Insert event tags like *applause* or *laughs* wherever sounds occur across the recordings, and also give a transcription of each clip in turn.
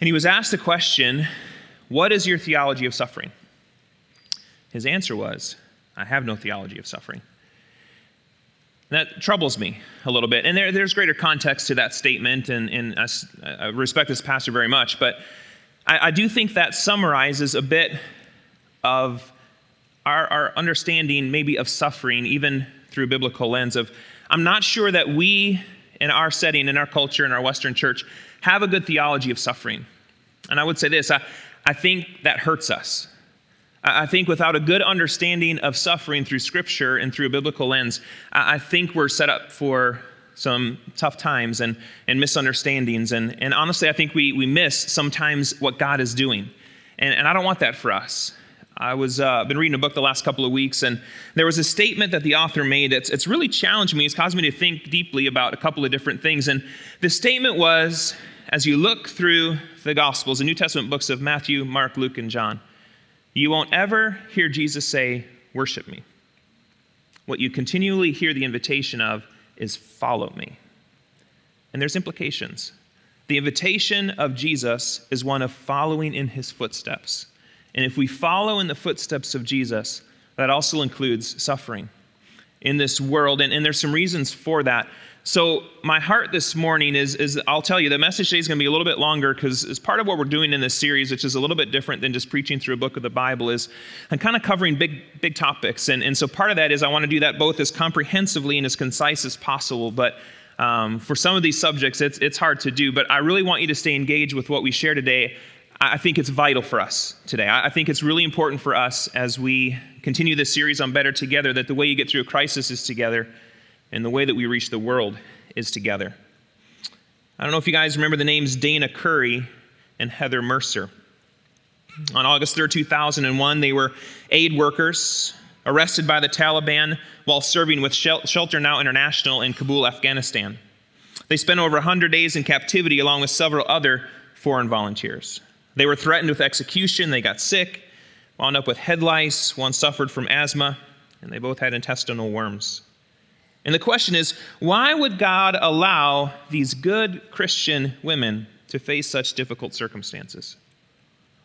and he was asked the question, What is your theology of suffering? His answer was, I have no theology of suffering. That troubles me a little bit. And there, there's greater context to that statement, and, and I, I, respect this pastor very much, but I, I, do think that summarizes a bit of our, our understanding, maybe, of suffering, even through biblical lens. Of, I'm not sure that we, in our setting, in our culture, in our Western church, have a good theology of suffering. And I would say this I, I think that hurts us. I think without a good understanding of suffering through Scripture and through a biblical lens, I think we're set up for some tough times and, and misunderstandings. And, and honestly, I think we, we miss sometimes what God is doing. And, and I don't want that for us. I was uh, been reading a book the last couple of weeks, and there was a statement that the author made. It's, it's really challenged me. It's caused me to think deeply about a couple of different things. And the statement was, as you look through the Gospels, the New Testament books of Matthew, Mark, Luke, and John, you won't ever hear Jesus say, Worship me. What you continually hear the invitation of is, Follow me. And there's implications. The invitation of Jesus is one of following in his footsteps. And if we follow in the footsteps of Jesus, that also includes suffering in this world. And, and there's some reasons for that. So, my heart this morning is, is I'll tell you, the message today is going to be a little bit longer because as part of what we're doing in this series, which is a little bit different than just preaching through a book of the Bible, is I'm kind of covering big, big topics. And, and so, part of that is I want to do that both as comprehensively and as concise as possible. But um, for some of these subjects, it's, it's hard to do. But I really want you to stay engaged with what we share today. I think it's vital for us today. I think it's really important for us as we continue this series on Better Together that the way you get through a crisis is together and the way that we reach the world is together. I don't know if you guys remember the names Dayna Curry and Heather Mercer. On August 3rd, 2001, they were aid workers arrested by the Taliban while serving with Shelter Now International in Kabul, Afghanistan. They spent over 100 days in captivity along with several other foreign volunteers. They were threatened with execution, they got sick, wound up with head lice, one suffered from asthma, and they both had intestinal worms. And the question is why would God allow these good Christian women to face such difficult circumstances?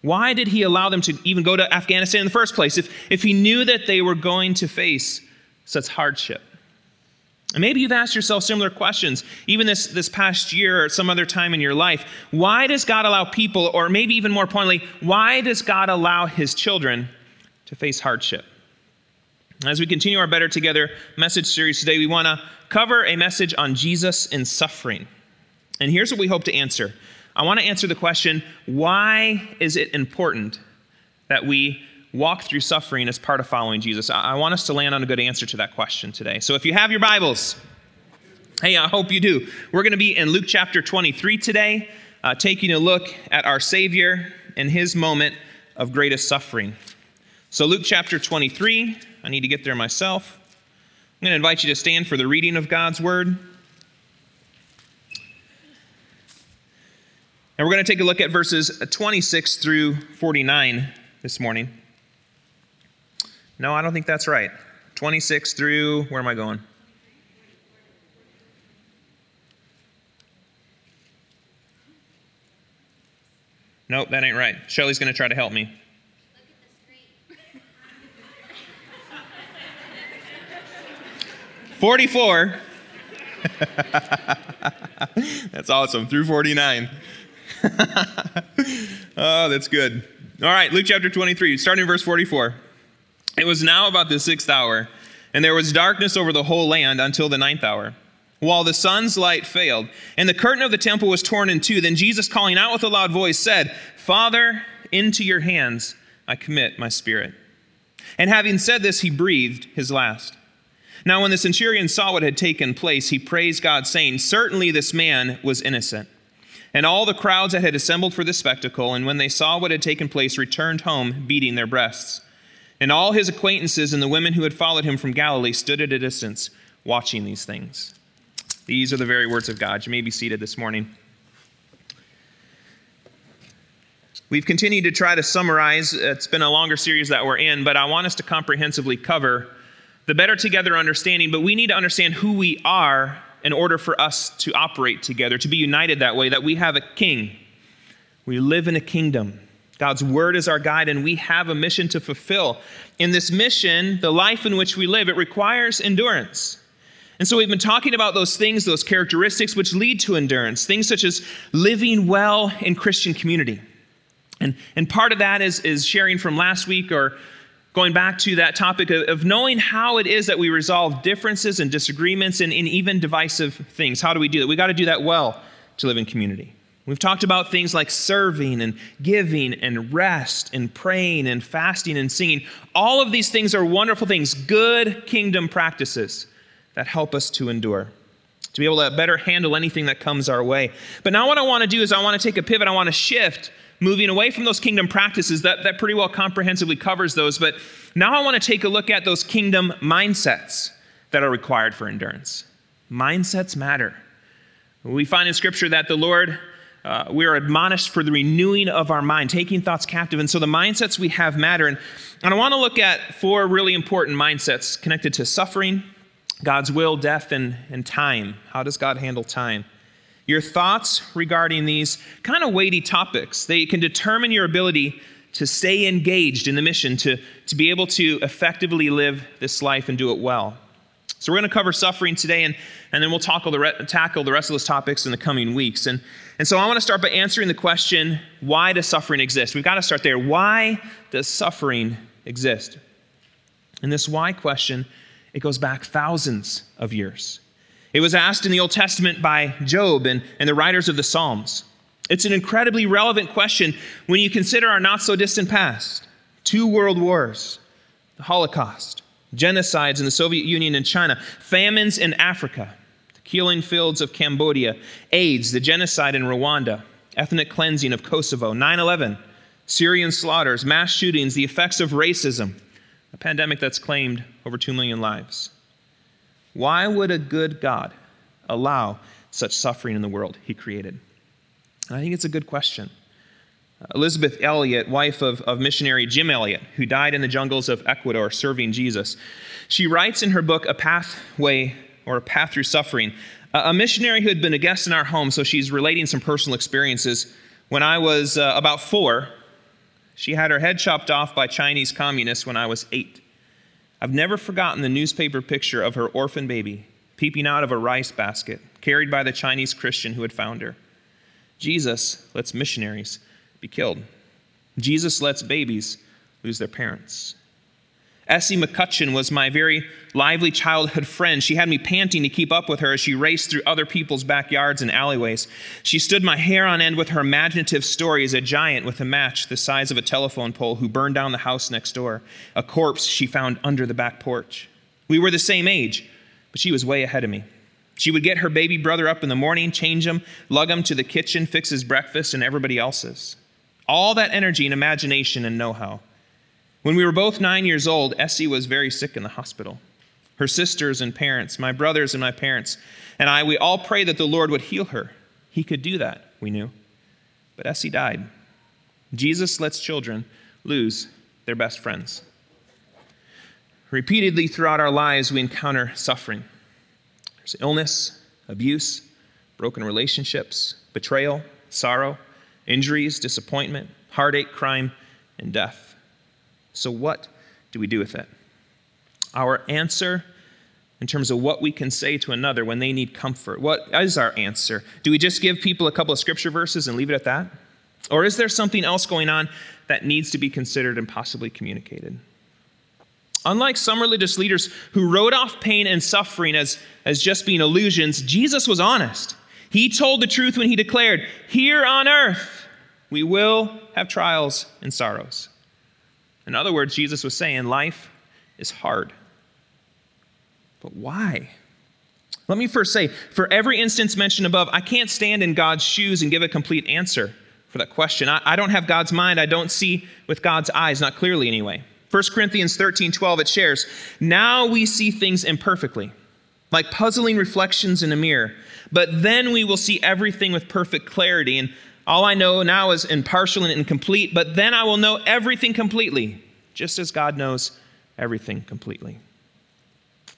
Why did he allow them to even go to Afghanistan in the first place if, if he knew that they were going to face such hardship? And maybe you've asked yourself similar questions, even this, this past year or some other time in your life. Why does God allow people, or maybe even more pointedly, why does God allow his children to face hardship? As we continue our Better Together message series today, we want to cover a message on Jesus and suffering. And here's what we hope to answer I want to answer the question why is it important that we walk through suffering as part of following Jesus? I want us to land on a good answer to that question today. So if you have your Bibles, hey, I hope you do. We're going to be in Luke chapter 23 today, uh, taking a look at our Savior and his moment of greatest suffering. So, Luke chapter 23, I need to get there myself. I'm going to invite you to stand for the reading of God's word. And we're going to take a look at verses 26 through 49 this morning. No, I don't think that's right. 26 through, where am I going? Nope, that ain't right. Shelly's going to try to help me. 44. *laughs* that's awesome. Through 49. *laughs* oh, that's good. All right, Luke chapter 23, starting in verse 44. It was now about the sixth hour, and there was darkness over the whole land until the ninth hour, while the sun's light failed, and the curtain of the temple was torn in two. Then Jesus, calling out with a loud voice, said, Father, into your hands I commit my spirit. And having said this, he breathed his last. Now, when the centurion saw what had taken place, he praised God, saying, Certainly this man was innocent. And all the crowds that had assembled for this spectacle, and when they saw what had taken place, returned home, beating their breasts. And all his acquaintances and the women who had followed him from Galilee stood at a distance, watching these things. These are the very words of God. You may be seated this morning. We've continued to try to summarize. It's been a longer series that we're in, but I want us to comprehensively cover the better together understanding. But we need to understand who we are in order for us to operate together, to be united that way, that we have a king. We live in a kingdom. God's word is our guide, and we have a mission to fulfill. In this mission, the life in which we live, it requires endurance. And so we've been talking about those things, those characteristics which lead to endurance, things such as living well in Christian community. And, and part of that is, is sharing from last week or going back to that topic of, of, knowing how it is that we resolve differences and disagreements and, and even divisive things. How do we do that? We got to do that well to live in community. We've talked about things like serving and giving and rest and praying and fasting and singing. All of these things are wonderful things, good kingdom practices that help us to endure, to be able to better handle anything that comes our way. But now, what I want to do is I want to take a pivot, I want to shift moving away from those kingdom practices, that, that pretty well comprehensively covers those. But now I want to take a look at those kingdom mindsets that are required for endurance. Mindsets matter. We find in Scripture that the Lord, uh, we are admonished for the renewing of our mind, taking thoughts captive. And so the mindsets we have matter. And, and I want to look at four really important mindsets connected to suffering, God's will, death, and, and time. How does God handle time? Your thoughts regarding these kind of weighty topics, they can determine your ability to stay engaged in the mission, to, to be able to effectively live this life and do it well. So, we're going to cover suffering today, and, and then we'll tackle the, re- tackle the rest of those topics in the coming weeks. And, and so, I want to start by answering the question why does suffering exist? We've got to start there. Why does suffering exist? And this why question, it goes back thousands of years. It was asked in the Old Testament by Job and, and the writers of the Psalms. It's an incredibly relevant question when you consider our not so distant past two world wars, the Holocaust, genocides in the Soviet Union and China, famines in Africa, the killing fields of Cambodia, AIDS, the genocide in Rwanda, ethnic cleansing of Kosovo, 9 11, Syrian slaughters, mass shootings, the effects of racism, a pandemic that's claimed over 2 million lives. Why would a good God allow such suffering in the world he created? And I think it's a good question. Elisabeth Elliot, wife of, of missionary Jim Elliot, who died in the jungles of Ecuador serving Jesus, she writes in her book, A Pathway or A Path Through Suffering, a missionary who had been a guest in our home, so she's relating some personal experiences. When I was uh, about four, she had her head chopped off by Chinese communists when I was eight. I've never forgotten the newspaper picture of her orphan baby peeping out of a rice basket carried by the Chinese Christian who had found her. Jesus lets missionaries be killed. Jesus lets babies lose their parents. Essie McCutcheon was my very lively childhood friend. She had me panting to keep up with her as she raced through other people's backyards and alleyways. She stood my hair on end with her imaginative story as a giant with a match the size of a telephone pole who burned down the house next door, a corpse she found under the back porch. We were the same age, but she was way ahead of me. She would get her baby brother up in the morning, change him, lug him to the kitchen, fix his breakfast and everybody else's. All that energy and imagination and know how. When we were both nine years old, Essie was very sick in the hospital. Her sisters and parents, my brothers and my parents, and I, we all prayed that the Lord would heal her. He could do that, we knew. But Essie died. Jesus lets children lose their best friends. Repeatedly throughout our lives, we encounter suffering. There's illness, abuse, broken relationships, betrayal, sorrow, injuries, disappointment, heartache, crime, and death. So, what do we do with it? Our answer, in terms of what we can say to another when they need comfort, what is our answer? Do we just give people a couple of scripture verses and leave it at that? Or is there something else going on that needs to be considered and possibly communicated? Unlike some religious leaders who wrote off pain and suffering as, as just being illusions, Jesus was honest. He told the truth when he declared, Here on earth we will have trials and sorrows. In other words, Jesus was saying life is hard. But why? Let me first say for every instance mentioned above, I can't stand in God's shoes and give a complete answer for that question. I, I don't have God's mind. I don't see with God's eyes, not clearly anyway. 1 Corinthians 13 12, it shares, Now we see things imperfectly, like puzzling reflections in a mirror, but then we will see everything with perfect clarity. And all I know now is impartial and incomplete, but then I will know everything completely, just as God knows everything completely.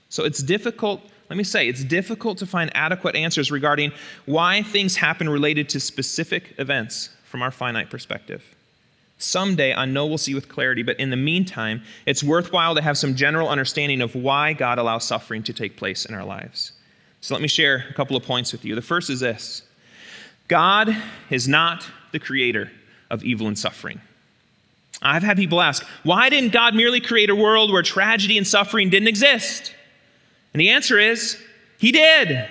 So it's difficult, let me say, it's difficult to find adequate answers regarding why things happen related to specific events from our finite perspective. Someday I know we'll see with clarity, but in the meantime, it's worthwhile to have some general understanding of why God allows suffering to take place in our lives. So let me share a couple of points with you. The first is this God is not the creator of evil and suffering. I've had people ask, why didn't God merely create a world where tragedy and suffering didn't exist? And the answer is, He did.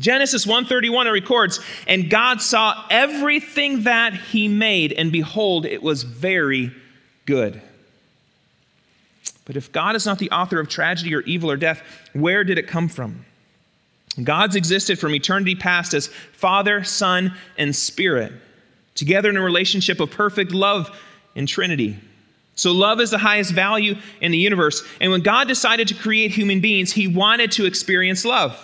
Genesis 1:31 records, "And God saw everything that he made, and behold, it was very good." But if God is not the author of tragedy or evil or death, where did it come from? God's existed from eternity past as Father, Son, and Spirit, together in a relationship of perfect love in Trinity. So, love is the highest value in the universe. And when God decided to create human beings, He wanted to experience love.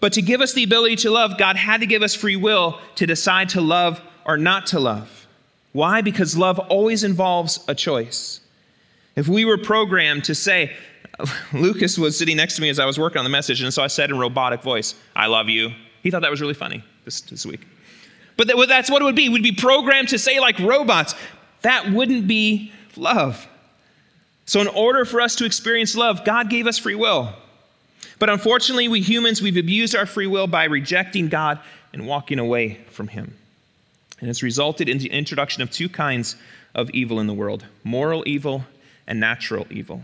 But to give us the ability to love, God had to give us free will to decide to love or not to love. Why? Because love always involves a choice. If we were programmed to say, *laughs* Lucas was sitting next to me as I was working on the message, and so I said in robotic voice, I love you. He thought that was really funny this, this week. But that, that's what it would be. We'd be programmed to say like robots. That wouldn't be love. So, in order for us to experience love, God gave us free will. But unfortunately, we humans, we've abused our free will by rejecting God and walking away from Him. And it's resulted in the introduction of two kinds of evil in the world moral evil and natural evil.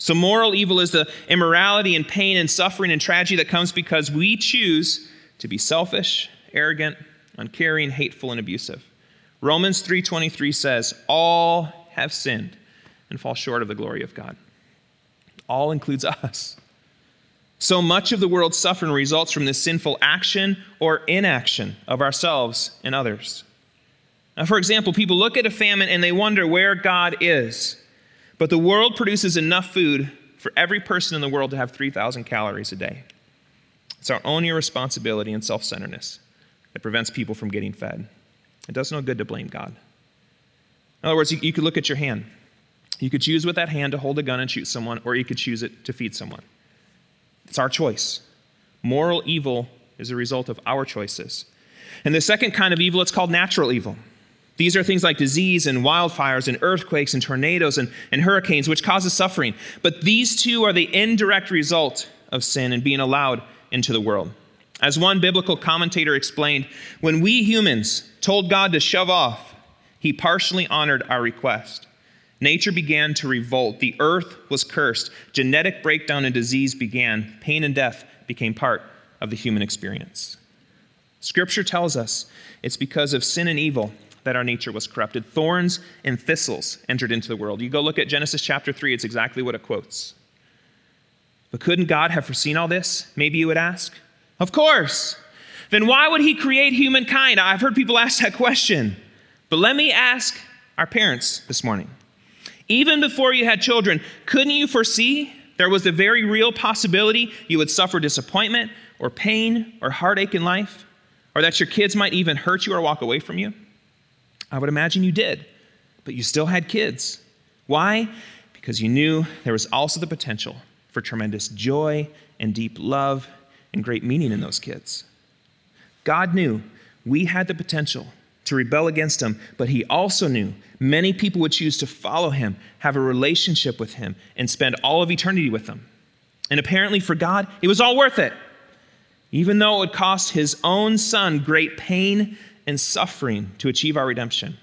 So, moral evil is the immorality and pain and suffering and tragedy that comes because we choose to be selfish, arrogant, uncaring, hateful, and abusive. Romans 3:23 says, "All have sinned and fall short of the glory of God." All includes *laughs* us. So much of the world's suffering results from this sinful action or inaction of ourselves and others. Now, for example, people look at a famine and they wonder where God is. But the world produces enough food for every person in the world to have 3,000 calories a day. It's our own irresponsibility and self centeredness that prevents people from getting fed. It does no good to blame God. In other words, you, you could look at your hand. You could choose with that hand to hold a gun and shoot someone, or you could choose it to feed someone. It's our choice. Moral evil is a result of our choices. And the second kind of evil, it's called natural evil. These are things like disease and wildfires and earthquakes and tornadoes and, and hurricanes, which causes suffering. But these two are the indirect result of sin and being allowed into the world. As one biblical commentator explained, when we humans told God to shove off, he partially honored our request. Nature began to revolt. The earth was cursed. Genetic breakdown and disease began. Pain and death became part of the human experience. Scripture tells us it's because of sin and evil that our nature was corrupted. Thorns and thistles entered into the world. You go look at Genesis chapter 3, it's exactly what it quotes. But couldn't God have foreseen all this? Maybe you would ask. Of course. Then why would He create humankind? I've heard people *laughs* ask that question. But let me ask our parents this morning even before you had children, couldn't you foresee there was a very real possibility you would suffer disappointment or pain or heartache in life? Or that your kids might even hurt you or walk away from you? I would imagine you did, but you still had kids. Why? Because you knew there was also the potential for tremendous joy and deep love and great meaning in those kids. God knew we had the potential to rebel against him, but he also knew many people would choose to follow him, have a relationship with him, and spend all of eternity with him. And apparently, for God, it was all worth it, even though it would cost his own son great pain and suffering to achieve our redemption.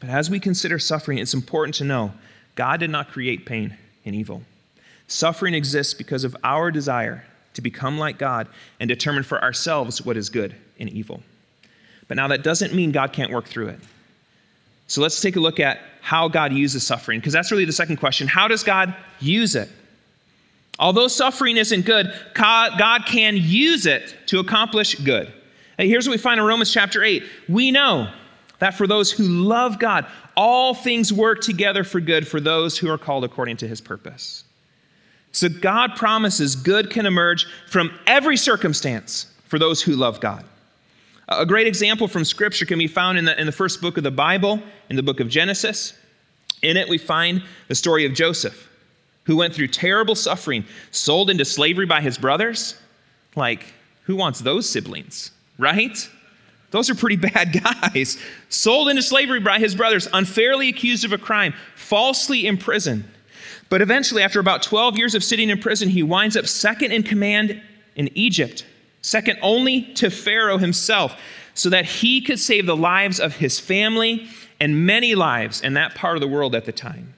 But as we consider suffering, it's important to know God did not create pain and evil. Suffering exists because of our desire to become like God and determine for ourselves what is good and evil. But now that doesn't mean God can't work through it. So let's take a look at how God uses suffering, because that's really the second question. How does God use it? Although suffering isn't good, God can use it to accomplish good. And here's what we find in Romans chapter 8. We know that for those who love God, all things work together for good for those who are called according to his purpose. So God promises good can emerge from every circumstance for those who love God. A great example from Scripture can be found in the, in the first book of the Bible, in the book of Genesis. In it, we find the story of Joseph, who went through terrible suffering, sold into slavery by his brothers. Like, who wants those siblings, right? Those are pretty *laughs* bad guys. Sold into slavery by his brothers, unfairly accused of a crime, falsely imprisoned. But eventually, after about 12 years of sitting in prison, he winds up second in command in Egypt, second only to Pharaoh himself, so that he could save the lives of his family and many lives in that part of the world at the time.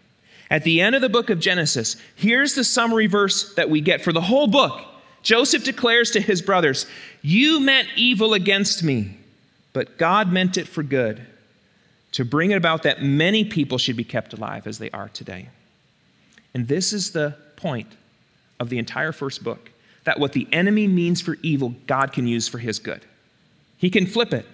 At the end of the book of Genesis, here's the summary verse that we get for the whole book. Joseph declares to his brothers, You meant evil against me, but God meant it for good, to bring it about that many people should be kept alive as they are today. And this is the point of the entire first book that what the enemy means for evil, God can use for his good. He can flip it.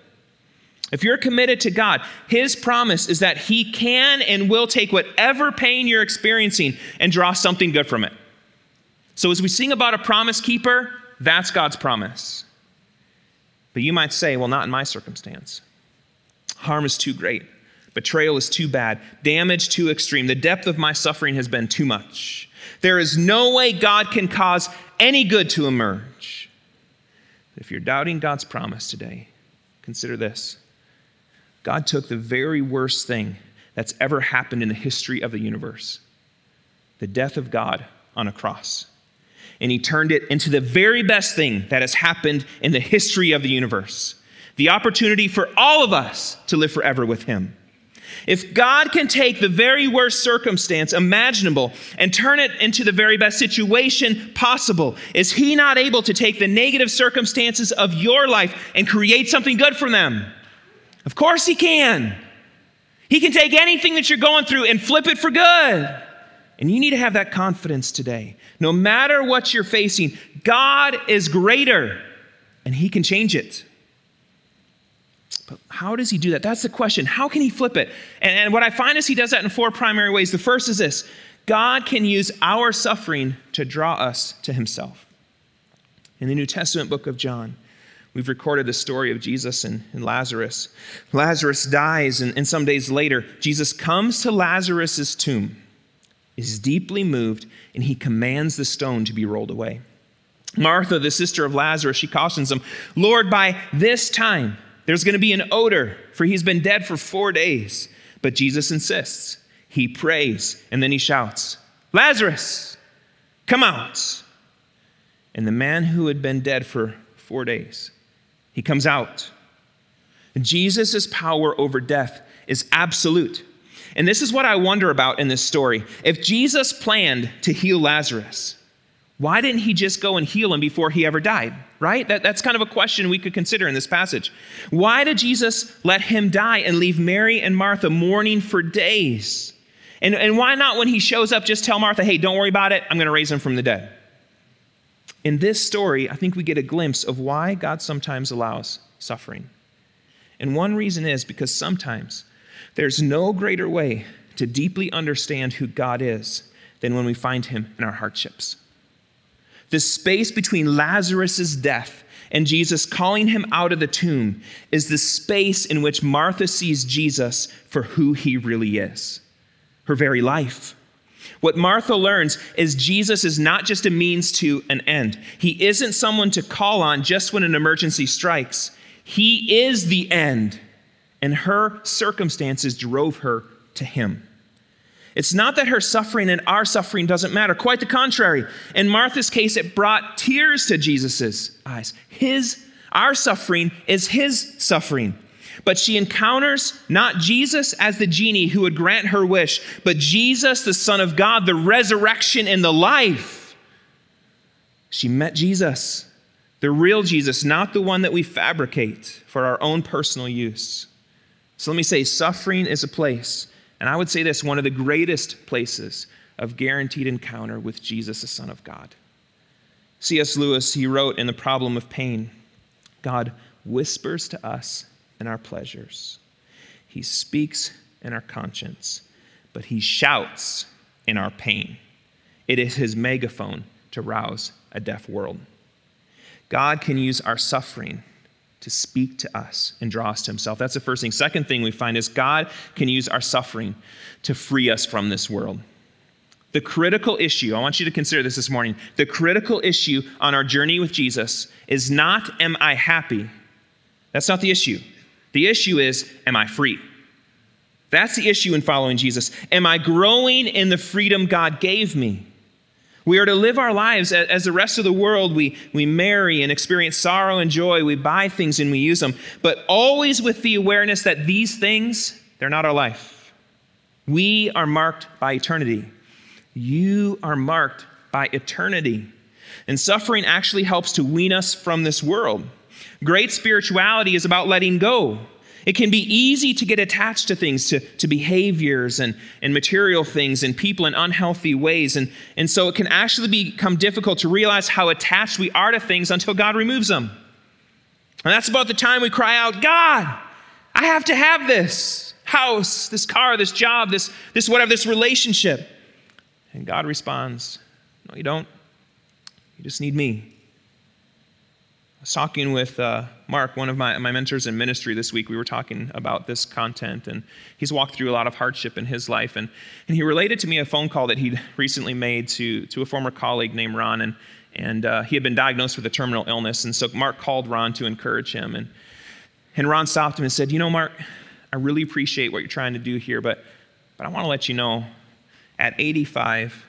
If you're committed to God, His promise is that He can and will take whatever pain you're experiencing and draw something good from it. So, as we sing about a promise keeper, that's God's promise. But you might say, well, not in my circumstance. Harm is too great. Betrayal is too bad. Damage too extreme. The depth of my suffering has been too much. There is no way God can cause any good to emerge. If you're doubting God's promise today, consider this God took the very worst thing that's ever happened in the history of the universe the death of God on a cross. And he turned it into the very best thing that has happened in the history of the universe the opportunity for all of us to live forever with him. If God can take the very worst circumstance imaginable and turn it into the very best situation possible, is He not able to take the negative circumstances of your life and create something good from them? Of course, He can. He can take anything that you're going through and flip it for good. And you need to have that confidence today. No matter what you're facing, God is greater and He can change it. But how does He do that? That's the question. How can He flip it? And, and what I find is He does that in four primary ways. The first is this God can use our suffering to draw us to Himself. In the New Testament book of John, We've recorded the story of Jesus and, and Lazarus. Lazarus dies, and, and some days later, Jesus comes to Lazarus' tomb, is deeply moved, and he commands the stone to be rolled away. Martha, the sister of Lazarus, she cautions him, Lord, by this time there's going to be an odor, for he's been dead for four days. But Jesus insists. He prays, and then he shouts, Lazarus, come out. And the man who had been dead for four days he comes out. Jesus' power over death is absolute. And this is what I wonder about in this story. If Jesus planned to heal Lazarus, why didn't he just go and heal him before he ever died? Right? That, that's kind of a question we could consider in this passage. Why did Jesus let him die and leave Mary and Martha mourning for days? And, and why not, when he shows up, just tell Martha, hey, don't worry about it, I'm going to raise him from the dead? In this story, I think we get a glimpse of why God sometimes allows suffering. And one reason is because sometimes there's no greater way to deeply understand who God is than when we find him in our hardships. The space between Lazarus' death and Jesus calling him out of the tomb is the space in which Martha sees Jesus for who he really is her very life. What Martha learns is Jesus is not just a means to an end. He isn't someone to call on just when an emergency strikes. He is the end, and her circumstances drove her to him. It's not that her suffering and our suffering doesn't matter. Quite the contrary. In Martha's case, it brought tears to Jesus' eyes. His, our suffering is his suffering. But she encounters not Jesus as the genie who would grant her wish, but Jesus, the Son of God, the resurrection and the life. She met Jesus, the real Jesus, not the one that we fabricate for our own personal use. So let me say suffering is a place, and I would say this one of the greatest places of guaranteed encounter with Jesus, the Son of God. C.S. Lewis, he wrote in The Problem of Pain God whispers to us in our pleasures, He speaks in our conscience, but He shouts in our pain. It is His megaphone to rouse a deaf world. God can use our suffering to speak to us and draw us to himself. That's the first thing. Second thing we find is God can use our suffering to free us from this world. The critical issue, I want you to consider this this morning. The critical issue on our journey with Jesus is not, am I happy? That's not the issue. The issue is, am I free? That's the issue in following Jesus. Am I growing in the freedom God gave me? We are to live our lives as the rest of the world. We, we marry and experience sorrow and joy. We buy things and we use them, but always with the awareness that these things, they're not our life. We are marked by eternity. You are marked by eternity. And suffering actually helps to wean us from this world. Great spirituality is about letting go. It can be easy to get attached to things, to, to behaviors and, and material things and people in unhealthy ways. And, and so it can actually become difficult to realize how attached we are to things until God removes them. And that's about the time we cry out, God, I have to have this house, this car, this job, this, this whatever, this relationship. And God responds, No, you don't. You just need me was talking with uh, Mark, one of my, my mentors in ministry this week. We were talking about this content, and he's walked through a lot of hardship in his life. And, and he related to me a phone call that he'd recently made to, to a former colleague named Ron. And, and uh, he had been diagnosed with a terminal illness. And so Mark called Ron to encourage him. And, and Ron stopped him and said, You know, Mark, I really appreciate what you're trying to do here, but, but I want to let you know at 85,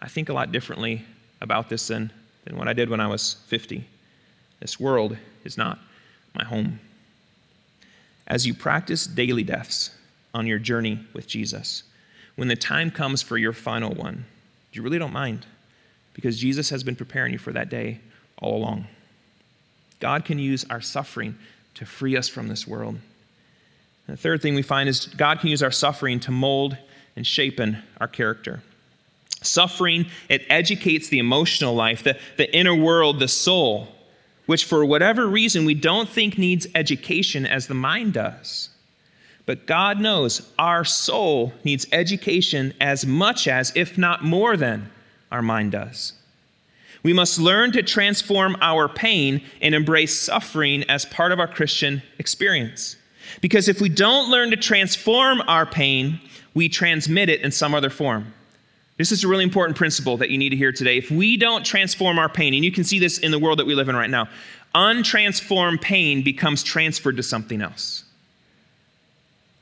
I think a lot differently about this than, than what I did when I was 50. This world is not my home. As you practice daily deaths on your journey with Jesus, when the time comes for your final one, you really don't mind because Jesus has been preparing you for that day all along. God can use our suffering to free us from this world. And the third thing we find is God can use our suffering to mold and shape our character. Suffering, it educates the emotional life, the, the inner world, the soul which for whatever reason we don't think needs education as the mind does. But God knows our soul needs education as much as, if not more than, our mind does. We must learn to transform our pain and embrace suffering as part of our Christian experience. Because if we don't learn to transform our pain, we transmit it in some other form. This is a really important principle that you need to hear today. If we don't transform our pain, and you can see this in the world that we live in right now, untransformed pain becomes transferred to something else.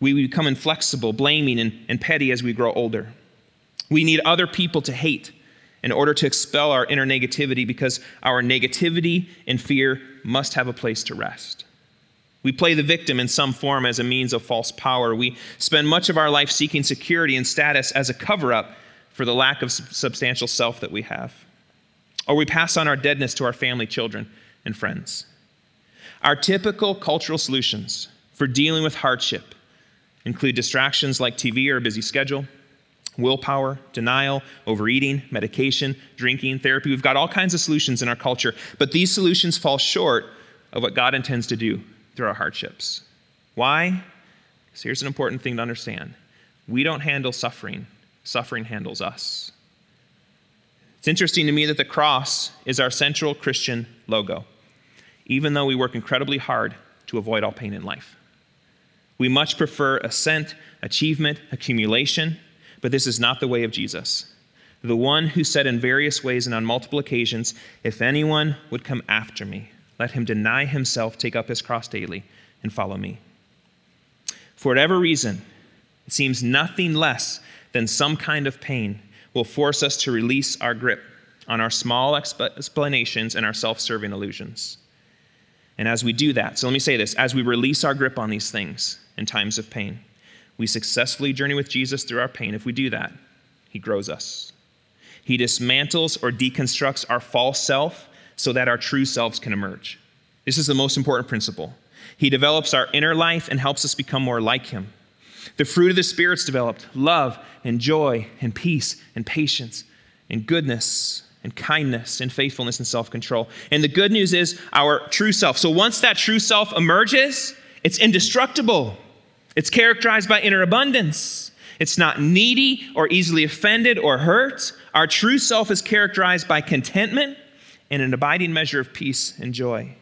We become inflexible, blaming, and, and petty as we grow older. We need other people to hate in order to expel our inner negativity because our negativity and fear must have a place to rest. We play the victim in some form as a means of false power. We spend much of our life seeking security and status as a cover up for the lack of substantial self that we have. Or we pass on our deadness to our family, children, and friends. Our typical cultural solutions for dealing with hardship include distractions like TV or a busy schedule, willpower, denial, overeating, medication, drinking, therapy. We've got all kinds of solutions in our culture, but these solutions fall short of what God intends to do through our hardships. Why? Because here's an important thing to understand we don't handle suffering suffering handles us. It's interesting to me that the cross is our central Christian logo, even though we work incredibly hard to avoid all pain in life. We much prefer ascent, achievement, accumulation, but this is not the way of Jesus. The one who said in various ways and on multiple occasions, If anyone would come after me, let him deny himself, take up his cross daily, and follow me. For whatever reason, it seems nothing less then some kind of pain will force us to release our grip on our small explanations and our self serving illusions. And as we do that, so let me say this as we release our grip on these things in times of pain, we successfully journey with Jesus through our pain. If we do that, He grows us. He dismantles or deconstructs our false self so that our true selves can emerge. This is the most important principle. He develops our inner life and helps us become more like Him. The fruit of the Spirit's developed love and joy and peace and patience and goodness and kindness and faithfulness and self control. And the good news is our true self. So once that true self emerges, it's indestructible. It's characterized by inner abundance. It's not needy or easily offended or hurt. Our true self is characterized by contentment and an abiding measure of peace and joy.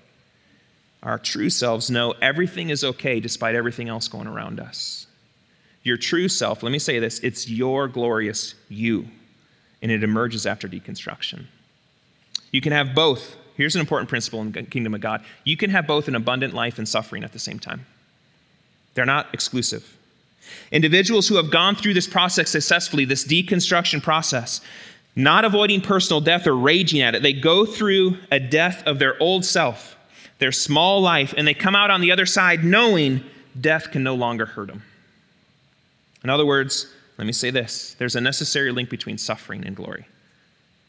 Our true selves know everything is okay despite everything else going around us. Your true self, let me say this, it's your glorious you, and it emerges after deconstruction. You can have both. Here's an important principle in the kingdom of God you can have both an abundant life and suffering at the same time. They're not exclusive. Individuals who have gone through this process successfully, this deconstruction process, not avoiding personal death or raging at it, they go through a death of their old self, their small life, and they come out on the other side knowing death can no longer hurt them. In other words, let me say this there's a necessary link between suffering and glory.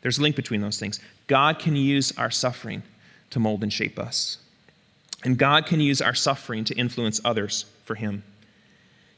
There's a link between those things. God can use our suffering to mold and shape us. And God can use our suffering to influence others for Him.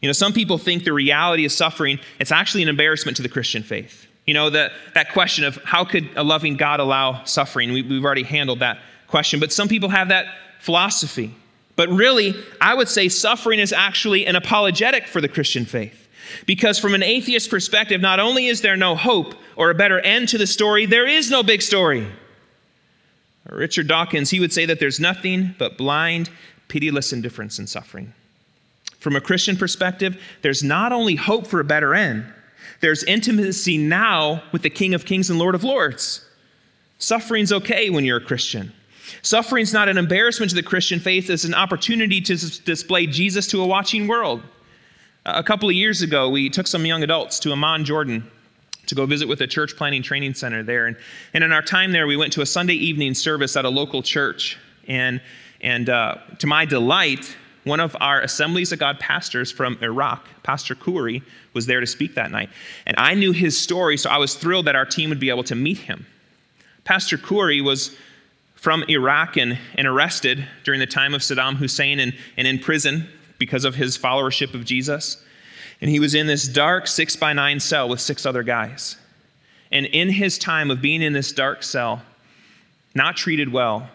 You know, some people think the reality of suffering, it's actually an embarrassment to the Christian faith. You know, the, that question of how could a loving God allow suffering? We, we've already handled that question. But some people have that philosophy. But really, I would say suffering is actually an apologetic for the Christian faith. Because from an atheist perspective, not only is there no hope or a better end to the story, there is no big story. Richard Dawkins, he would say that there's nothing but blind, pitiless indifference in suffering. From a Christian perspective, there's not only hope for a better end, there's intimacy now with the King of Kings and Lord of Lords. Suffering's okay when you're a Christian. Suffering's not an embarrassment to the Christian faith, it's an opportunity to display Jesus to a watching world. A couple of years ago, we took some young adults to Amman, Jordan, to go visit with a church planning training center there. And, and in our time there, we went to a Sunday evening service at a local church. And, and uh, to my delight, one of our Assemblies of God pastors from Iraq, Pastor Kuri, was there to speak that night. And I knew his story, so I was thrilled that our team would be able to meet him. Pastor Kuri was from Iraq and, and arrested during the time of Saddam Hussein and, and in prison because of his followership of Jesus. And he was in this dark six by nine cell with six other guys. And in his time of being in this dark cell, not treated well,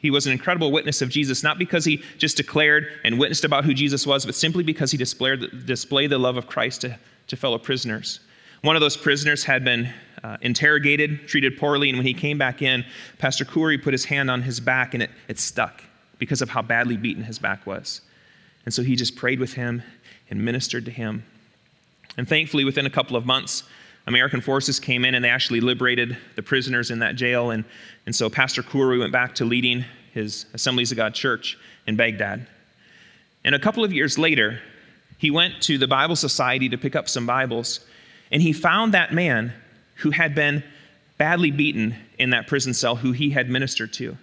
he was an incredible witness of Jesus, not because he just declared and witnessed about who Jesus was, but simply because he displayed, displayed the love of Christ to, to fellow prisoners. One of those prisoners had been uh, interrogated, treated poorly, and when he came back in, Pastor Kuri put his hand on his back and it, it stuck because of how badly beaten his back was. And so he just prayed with him and ministered to him. And thankfully, within a couple of months, American forces came in and they actually liberated the prisoners in that jail. And, and so Pastor Kuri went back to leading his Assemblies of God church in Baghdad. And a couple of years later, he went to the Bible Society to pick up some Bibles, and he found that man who had been badly beaten in that prison cell who he had ministered to.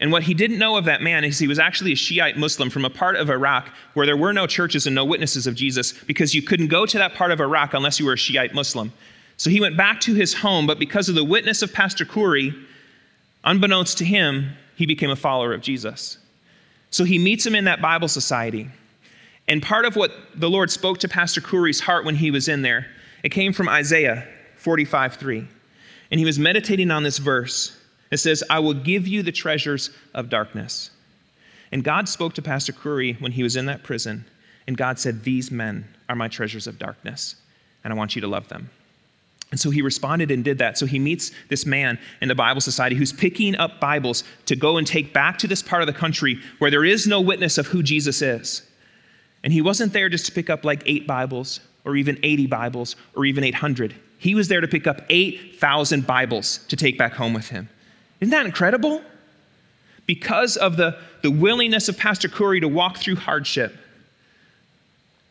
And what he didn't know of that man is he was actually a Shiite Muslim from a part of Iraq where there were no churches and no witnesses of Jesus because you couldn't go to that part of Iraq unless you were a Shiite Muslim. So he went back to his home, but because of the witness of Pastor Kuri, unbeknownst to him, he became a follower of Jesus. So he meets him in that Bible society. And part of what the Lord spoke to Pastor Kuri's heart when he was in there, it came from Isaiah 45 3. And he was meditating on this verse. It says, I will give you the treasures of darkness. And God spoke to Pastor Kuri when he was in that prison, and God said, These men are my treasures of darkness, and I want you to love them. And so he responded and did that. So he meets this man in the Bible Society who's picking up Bibles to go and take back to this part of the country where there is no witness of who Jesus is. And he wasn't there just to pick up like eight Bibles or even 80 Bibles or even 800. He was there to pick up 8,000 Bibles to take back home with him. Isn't that incredible? Because of the, the willingness of Pastor Kuri to walk through hardship,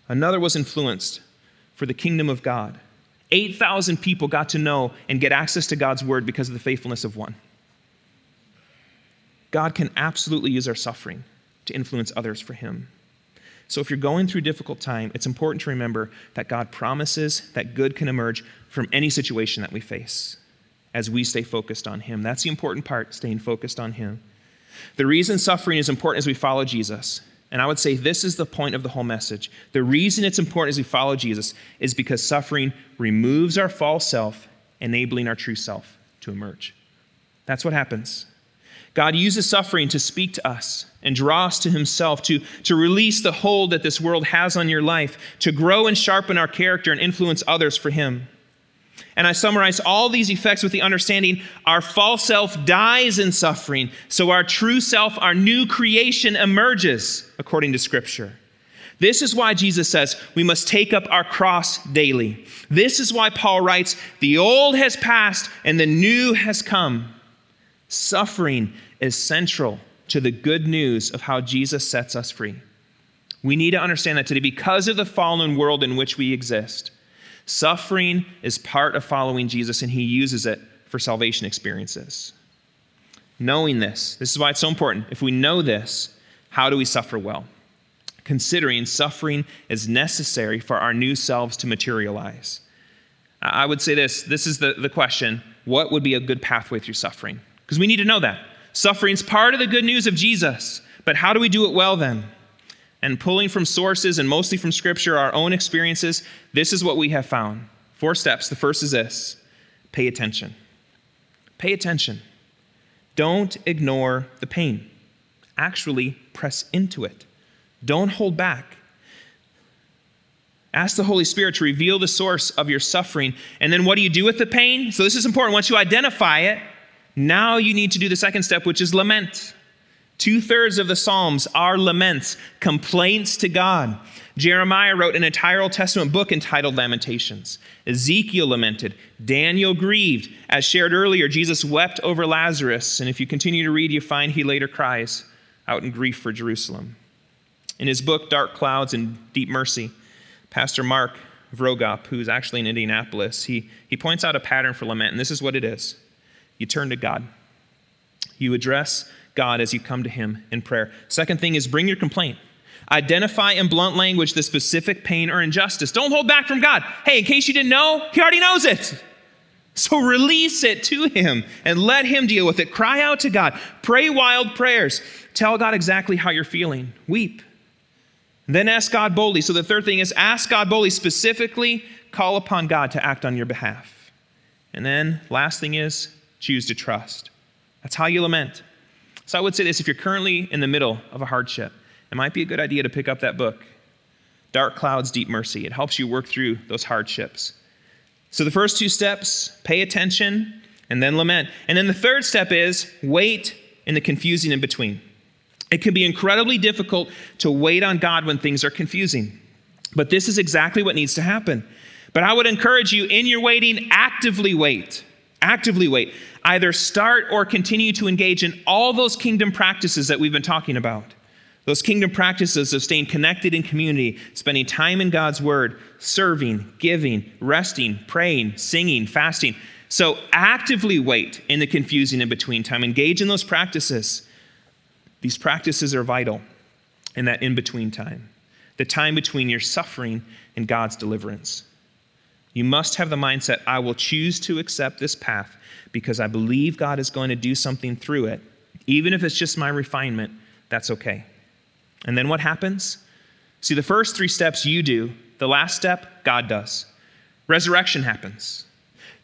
another was influenced for the kingdom of God. 8,000 people got to know and get access to God's word because of the faithfulness of one. God can absolutely use our suffering to influence others for Him. So if you're going through a difficult time, it's important to remember that God promises that good can emerge from any situation that we face as we stay focused on Him. That's the important part, staying focused on Him. The reason suffering is important as we follow Jesus And I would say this is the point of the whole message. The reason it's important as we follow Jesus is because suffering removes our false self, enabling our true self to emerge. That's what happens. God uses suffering to speak to us and draw us to Himself, to, to release the hold that this world has on your life, to grow and sharpen our character and influence others for Him. And I summarize all these effects with the understanding our false self dies in suffering, so our true self, our new creation, emerges, according to Scripture. This is why Jesus says we must take up our cross daily. This is why Paul writes, The old has passed and the new has come. Suffering is central to the good news of how Jesus sets us free. We need to understand that today because of the fallen world in which we exist. Suffering is part of following Jesus, and he uses it for salvation experiences. Knowing this, this is why it's so important. If we know this, how do we suffer well? Considering suffering is necessary for our new selves to materialize. I would say this this is the, the question what would be a good pathway through suffering? Because we need to know that. Suffering's part of the good news of Jesus, but how do we do it well then? And pulling from sources and mostly from Scripture, our own experiences, this is what we have found. Four steps. The first is this pay attention. Pay attention. Don't ignore the pain. Actually, press into it. Don't hold back. Ask the Holy Spirit to reveal the source of your suffering. And then what do you do with the pain? So, this is important. Once you identify it, now you need to do the second step, which is lament. Two thirds of the Psalms are laments, complaints to God. Jeremiah wrote an entire Old Testament book entitled Lamentations. Ezekiel lamented. Daniel grieved. As shared earlier, Jesus wept over Lazarus. And if you continue to read, you find he later cries out in grief for Jerusalem. In his book, Dark Clouds and Deep Mercy, Pastor Mark Vroegop, who's actually in Indianapolis, he, he points out a pattern for lament, and this is what it is you turn to God. You address God as you come to Him in prayer. Second thing is bring your complaint. Identify in blunt language the specific pain or injustice. Don't hold back from God. Hey, in case you didn't know, He already knows it. *laughs* So release it to Him and let Him deal with it. Cry out to God. Pray wild prayers. Tell God exactly how you're feeling. Weep. then ask God boldly. So the third thing is ask God boldly, specifically call upon God to act on your behalf. And then last thing is choose to trust. That's how you lament. So I would say this if you're currently in the middle of a hardship, it might be a good idea to pick up that book, Dark Clouds, Deep Mercy. It helps you work through those hardships. So the first two steps pay attention and then lament. And then the third step is wait in the confusing in between. It can be incredibly difficult to wait on God when things are confusing. But this is exactly what needs to happen. But I would encourage you in your waiting, actively wait. Actively wait. Either start or continue to engage in all those kingdom practices that we've been talking about. Those kingdom practices of staying connected in community, spending time in God's word, serving, giving, resting, praying, singing, fasting. So actively wait in the confusing in between time. Engage in those practices. These practices are vital in that in between time, the time between your suffering and God's deliverance. You must have the mindset I will choose to accept this path because I believe God is going to do something through it. Even if it's just my refinement, that's okay. And then what happens? See, the first three steps you do, the last step, God does. Resurrection happens.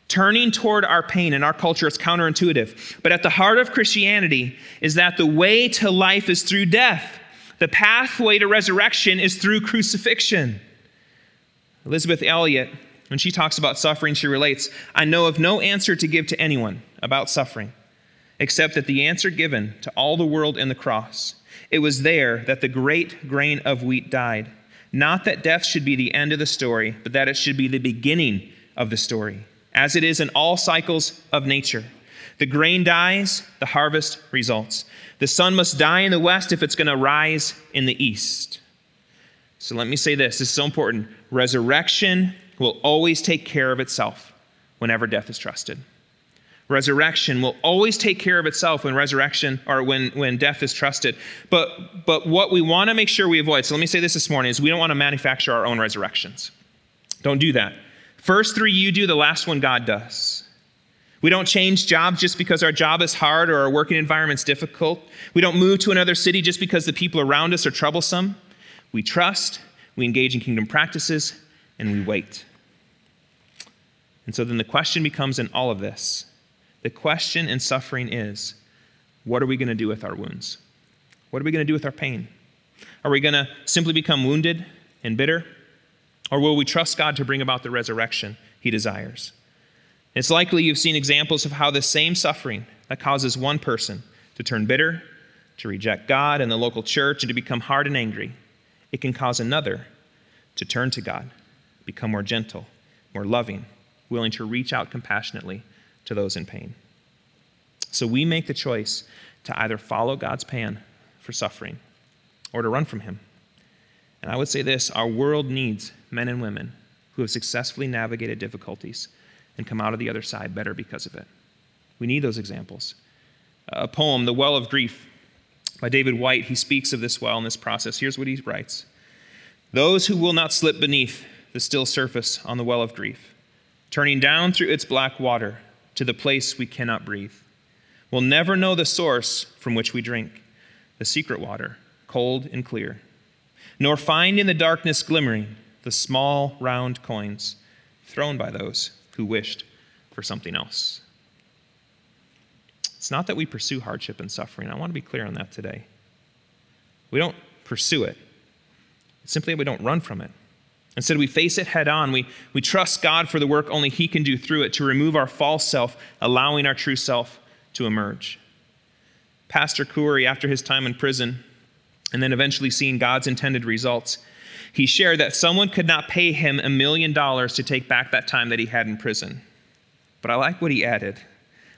Turning toward our pain in our culture is counterintuitive. But at the heart of Christianity is that the way to life is through death. The pathway to resurrection is through crucifixion. Elisabeth Elliot when she talks about suffering, she relates I know of no answer to give to anyone about suffering, except that the answer given to all the world in the cross. It was there that the great grain of wheat died. Not that death should be the end of the story, but that it should be the beginning of the story, as it is in all cycles of nature. The grain dies, the harvest results. The sun must die in the west if it's going to rise in the east. So let me say this this is so important. Resurrection will always take care of itself whenever death is trusted. Resurrection will always take care of itself when resurrection or when, when death is trusted. But, but what we want to make sure we avoid, so let me say this this morning, is we don't want to manufacture our own resurrections. Don't do that. First three you do, the last one God does. We don't change jobs just because our job is hard or our working environment's difficult. We don't move to another city just because the people around us are troublesome. We trust, we engage in kingdom practices, and we wait. And so then the question becomes in all of this the question in suffering is what are we going to do with our wounds? What are we going to do with our pain? Are we going to simply become wounded and bitter? Or will we trust God to bring about the resurrection he desires? It's likely you've seen examples of how the same suffering that causes one person to turn bitter, to reject God and the local church, and to become hard and angry, it can cause another to turn to God, become more gentle, more loving, willing to reach out compassionately to those in pain. So we make the choice to either follow God's plan for suffering or to run from Him. And I would say this our world needs men and women who have successfully navigated difficulties and come out of the other side better because of it. We need those examples. A poem, The Well of Grief, by David Whyte, he speaks of this well in this process. Here's what he writes Those who will not slip beneath the still surface on the well of grief, turning down through its black water to the place we cannot breathe, We'll never know the source from which we drink, the secret water, cold and clear, nor find in the darkness glimmering the small round coins thrown by those who wished for something else. It's not that we pursue hardship and suffering. I want to be clear on that today. We don't pursue it, it's simply we don't run from it. Instead, we face it head on. We, we trust God for the work only He can do through it to remove our false self, allowing our true self to emerge. Pastor Coury, after his time in prison, and then eventually seeing God's intended results, he shared that someone could not pay him a million dollars to take back that time that he had in prison. But I like what he added.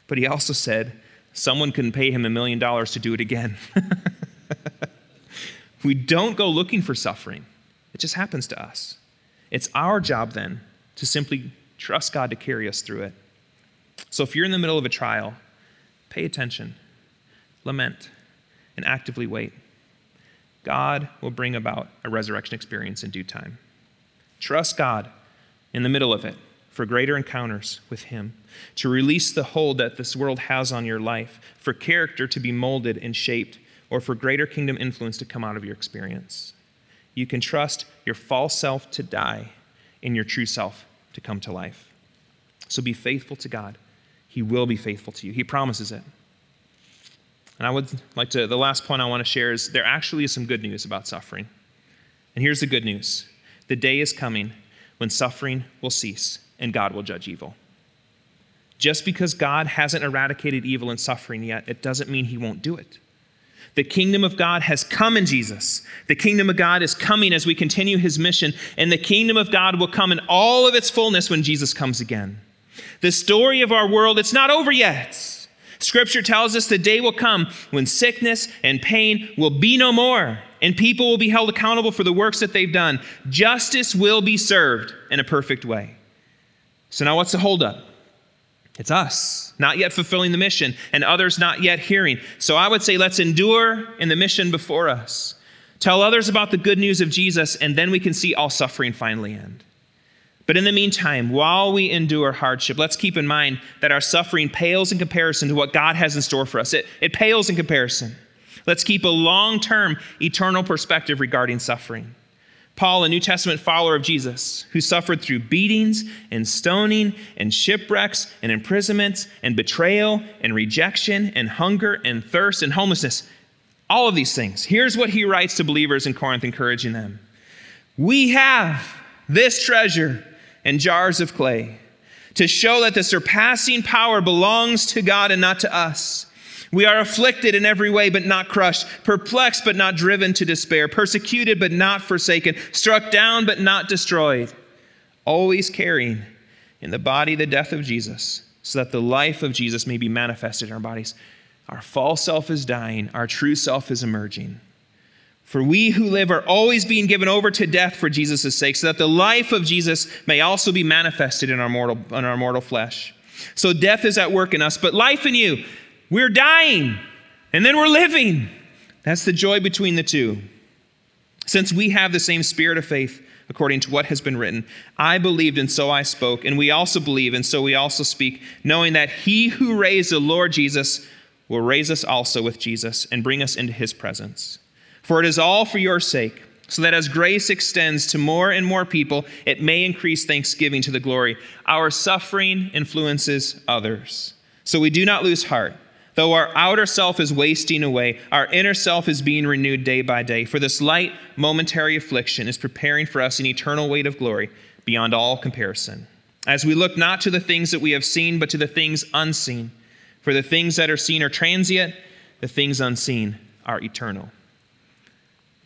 But he also said, someone couldn't pay him a million dollars to do it again. *laughs* we don't go looking for suffering, it just happens to us. It's our job then to simply trust God to carry us through it. So if you're in the middle of a trial, pay attention, lament, and actively wait. God will bring about a resurrection experience in due time. Trust God in the middle of it for greater encounters with Him, to release the hold that this world has on your life, for character to be molded and shaped, or for greater kingdom influence to come out of your experience. You can trust your false self to die and your true self to come to life. So be faithful to God. He will be faithful to you, He promises it. And I would like to, the last point I want to share is there actually is some good news about suffering. And here's the good news the day is coming when suffering will cease and God will judge evil. Just because God hasn't eradicated evil and suffering yet, it doesn't mean he won't do it. The kingdom of God has come in Jesus. The kingdom of God is coming as we continue his mission, and the kingdom of God will come in all of its fullness when Jesus comes again. The story of our world, it's not over yet. Scripture tells us the day will come when sickness and pain will be no more, and people will be held accountable for the works that they've done. Justice will be served in a perfect way. So, now what's the holdup? It's us, not yet fulfilling the mission, and others not yet hearing. So, I would say let's endure in the mission before us. Tell others about the good news of Jesus, and then we can see all suffering finally end. But in the meantime, while we endure hardship, let's keep in mind that our suffering pales in comparison to what God has in store for us. It, it pales in comparison. Let's keep a long term, eternal perspective regarding suffering. Paul, a New Testament follower of Jesus, who suffered through beatings and stoning and shipwrecks and imprisonments and betrayal and rejection and hunger and thirst and homelessness, all of these things. Here's what he writes to believers in Corinth, encouraging them We have this treasure in jars of clay to show that the surpassing power belongs to God and not to us. We are afflicted in every way, but not crushed, perplexed, but not driven to despair, persecuted, but not forsaken, struck down, but not destroyed, always carrying in the body the death of Jesus, so that the life of Jesus may be manifested in our bodies. Our false self is dying, our true self is emerging. For we who live are always being given over to death for Jesus' sake, so that the life of Jesus may also be manifested in our mortal, in our mortal flesh. So death is at work in us, but life in you. We're dying, and then we're living. That's the joy between the two. Since we have the same spirit of faith, according to what has been written. I believed, and so I spoke, and we also believe, and so we also speak, knowing that he who raised the Lord Jesus will raise us also with Jesus and bring us into his presence. For it is all for your sake, so that as grace extends to more and more people, it may increase thanksgiving to the glory. Our suffering influences others. So we do not lose heart. Though our outer self is wasting away, our inner self is being renewed day by day. For this light, momentary affliction is preparing for us an eternal weight of glory beyond all comparison. As we look not to the things that we have seen, but to the things unseen. For the things that are seen are transient, the things unseen are eternal.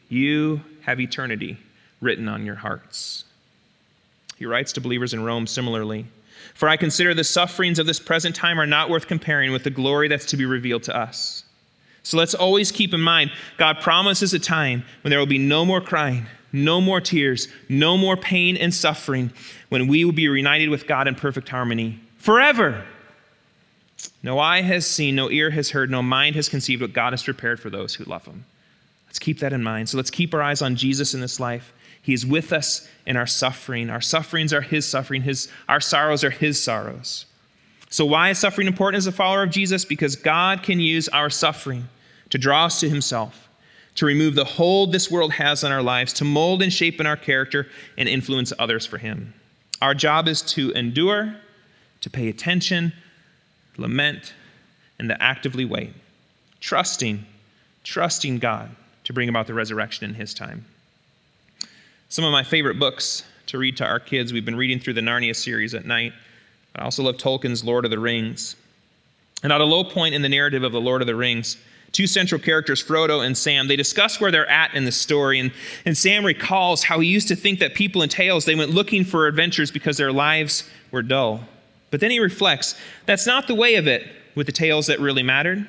You have eternity written on your hearts. He writes to believers in Rome similarly. For I consider the sufferings of this present time are not worth comparing with the glory that's to be revealed to us. So let's always keep in mind God promises a time when there will be no more crying, no more tears, no more pain and suffering, when we will be reunited with God in perfect harmony forever. No eye has seen, no ear has heard, no mind has conceived what God has prepared for those who love Him. Let's keep that in mind. So let's keep our eyes on Jesus in this life he is with us in our suffering. Our sufferings are His suffering, his, our sorrows are His sorrows. So, why is suffering important as a follower of Jesus? Because God can use our suffering to draw us to Himself, to remove the hold this world has on our lives, to mold and shape in our character and influence others for Him. Our job is to endure, to pay attention, lament, and to actively wait, trusting, trusting God to bring about the resurrection in His time. Some of my favorite books to read to our kids, we've been reading through the Narnia series at night. I also love Tolkien's Lord of the Rings. And at a low point in the narrative of the Lord of the Rings, two central characters, Frodo and Sam, they discuss where they're at in the story. And, and Sam recalls how he used to think that people in tales, they went looking for adventures because their lives were dull. But then he reflects, that's not the way of it with the tales that really mattered.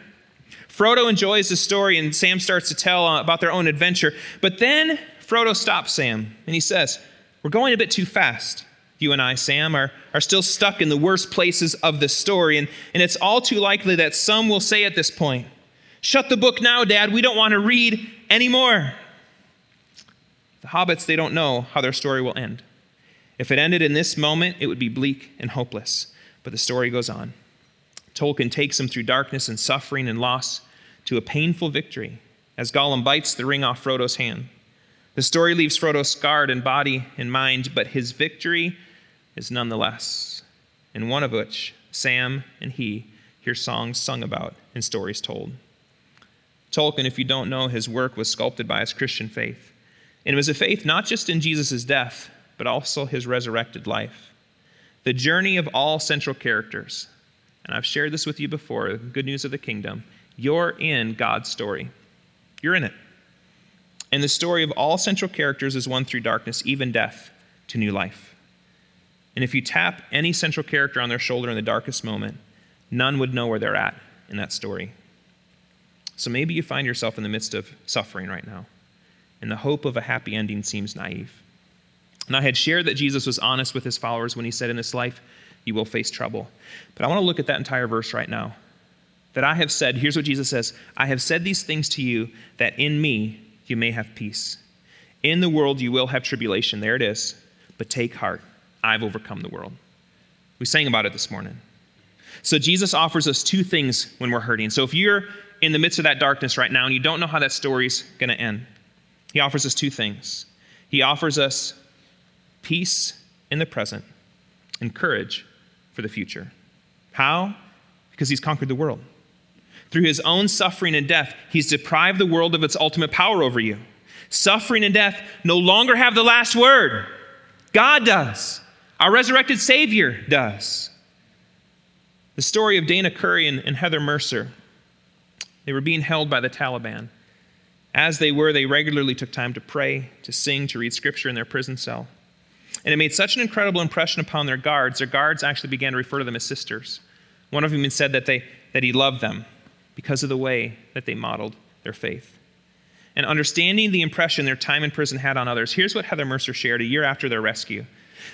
Frodo enjoys the story, and Sam starts to tell uh, about their own adventure. But then Frodo stops Sam and he says, We're going a bit too fast. You and I, Sam, are, are still stuck in the worst places of the story, and, and it's all too likely that some will say at this point, Shut the book now, Dad. We don't want to read anymore. The hobbits, they don't know how their story will end. If it ended in this moment, it would be bleak and hopeless. But the story goes on. Tolkien takes them through darkness and suffering and loss to a painful victory as Gollum bites the ring off Frodo's hand. The story leaves Frodo scarred in body and mind, but his victory is nonetheless, and one of which Sam and he hear songs sung about and stories told. Tolkien, if you don't know, his work was sculpted by his Christian faith. And it was a faith not just in Jesus' death, but also his resurrected life. The journey of all central characters, and I've shared this with you before, good news of the kingdom, you're in God's story. You're in it. And the story of all central characters is one through darkness, even death, to new life. And if you tap any central character on their shoulder in the darkest moment, none would know where they're at in that story. So maybe you find yourself in the midst of suffering right now, and the hope of a happy ending seems naive. And I had shared that Jesus was honest with his followers when he said, In this life, you will face trouble. But I want to look at that entire verse right now. That I have said, here's what Jesus says I have said these things to you that in me you may have peace. In the world you will have tribulation. There it is. But take heart. I've overcome the world. We sang about it this morning. So Jesus offers us two things when we're hurting. So if you're in the midst of that darkness right now and you don't know how that story's going to end, he offers us two things. He offers us peace in the present and courage for the future. How? Because he's conquered the world. Through his own suffering and death, he's deprived the world of its ultimate power over you. Suffering and death no longer have the last word. God does. Our resurrected Savior does. The story of Dayna Curry and, and Heather Mercer. They were being held by the Taliban. As they were, they regularly took time to pray, to sing, to read scripture in their prison cell. And it made such an incredible impression upon their guards. Their guards actually began to refer to them as sisters. One of them even said that, they, that he loved them because of the way that they modeled their faith. And understanding the impression their time in prison had on others, here's what Heather Mercer shared a year after their rescue.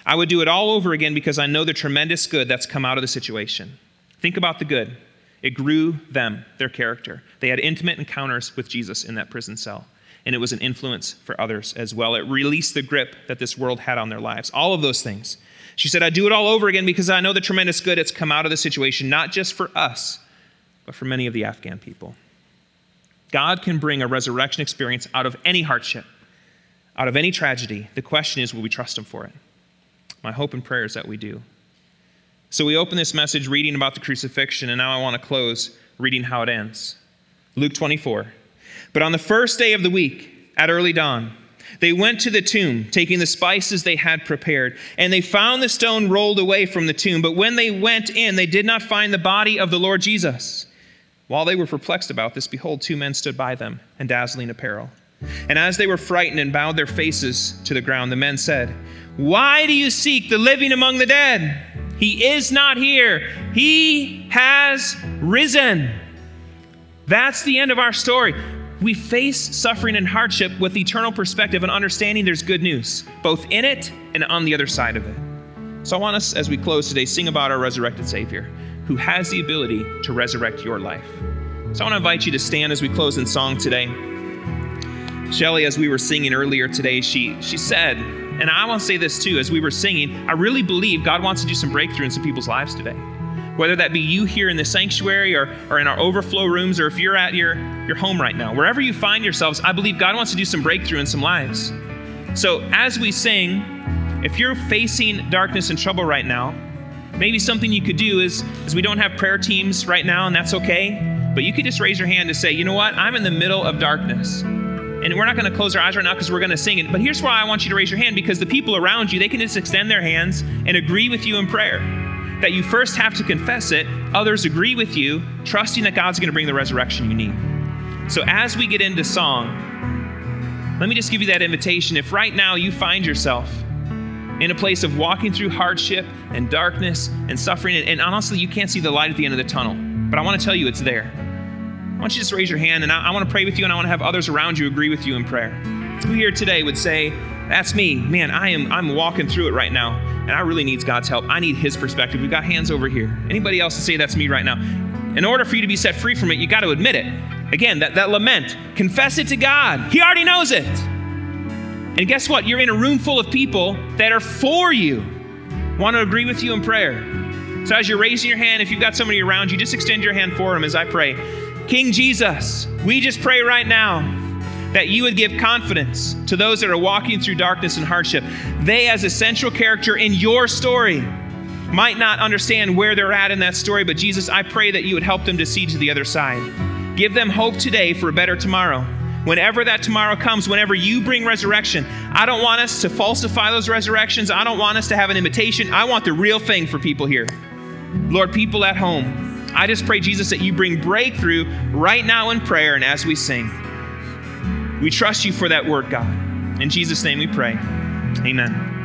I would do it all over again because I know the tremendous good that's come out of the situation. Think about the good. It grew them, their character. They had intimate encounters with Jesus in that prison cell. and it was an influence for others as well. It released the grip that this world had on their lives. All of those things. She said, I do it all over again because I know the tremendous good it's come out of the situation, not just for us, but for many of the Afghan people. God can bring a resurrection experience out of any hardship, out of any tragedy. The question is, will we trust Him for it? My hope and prayer is that we do. So we open this message reading about the crucifixion, and now I want to close reading how it ends. Luke 24. But on the first day of the week, at early dawn, they went to the tomb, taking the spices they had prepared, and they found the stone rolled away from the tomb. But when they went in, they did not find the body of the Lord Jesus. While they were perplexed about this, behold, two men stood by them in dazzling apparel. And as they were frightened and bowed their faces to the ground, the men said, Why do you seek the living among the dead? He is not here, he has risen. That's the end of our story. We face suffering and hardship with eternal perspective and understanding there's good news, both in it and on the other side of it. So I want us, as we close today, sing about our resurrected Savior who has the ability to resurrect your life. So I want to invite you to stand as we close in song today. Shelly, as we were singing earlier today, she, she said, and I want to say this too, as we were singing, I really believe God wants to do some breakthrough in some people's lives today. Whether that be you here in the sanctuary or, or in our overflow rooms, or if you're at your, your home right now, wherever you find yourselves, I believe God wants to do some breakthrough in some lives. So as we sing, if you're facing darkness and trouble right now, maybe something you could do is, is we don't have prayer teams right now, and that's okay. But you could just raise your hand to say, you know what? I'm in the middle of darkness. And we're not going to close our eyes right now because we're going to sing it. But here's why I want you to raise your hand because the people around you, they can just extend their hands and agree with you in prayer. That you first have to confess it, others agree with you, trusting that God's going to bring the resurrection you need. So as we get into song, let me just give you that invitation. If right now you find yourself in a place of walking through hardship and darkness and suffering, and, honestly, you can't see the light at the end of the tunnel, but I want to tell you it's there. I want you to just raise your hand, and I, I want to pray with you, and I want to have others around you agree with you in prayer. Who here today would say, "That's me, man. I am. I'm walking through it right now, and I really need God's help. I need His perspective." We've got hands over here. Anybody else to say that's me right now? In order for you to be set free from it, you got to admit it. Again, that, that lament, confess it to God. He already knows it. And guess what? You're in a room full of people that are for you, want to agree with you in prayer. So as you're raising your hand, if you've got somebody around you, just extend your hand for them as I pray. King Jesus, we just pray right now that you would give confidence to those that are walking through darkness and hardship. They, as a central character in your story, might not understand where they're at in that story, but Jesus, I pray that you would help them to see to the other side. Give them hope today for a better tomorrow whenever that tomorrow comes, whenever you bring resurrection, I don't want us to falsify those resurrections. I don't want us to have an imitation. I want the real thing for people here. Lord, people at home, I just pray, Jesus, that you bring breakthrough right now in prayer and as we sing. We trust you for that word, God. In Jesus' name we pray. Amen.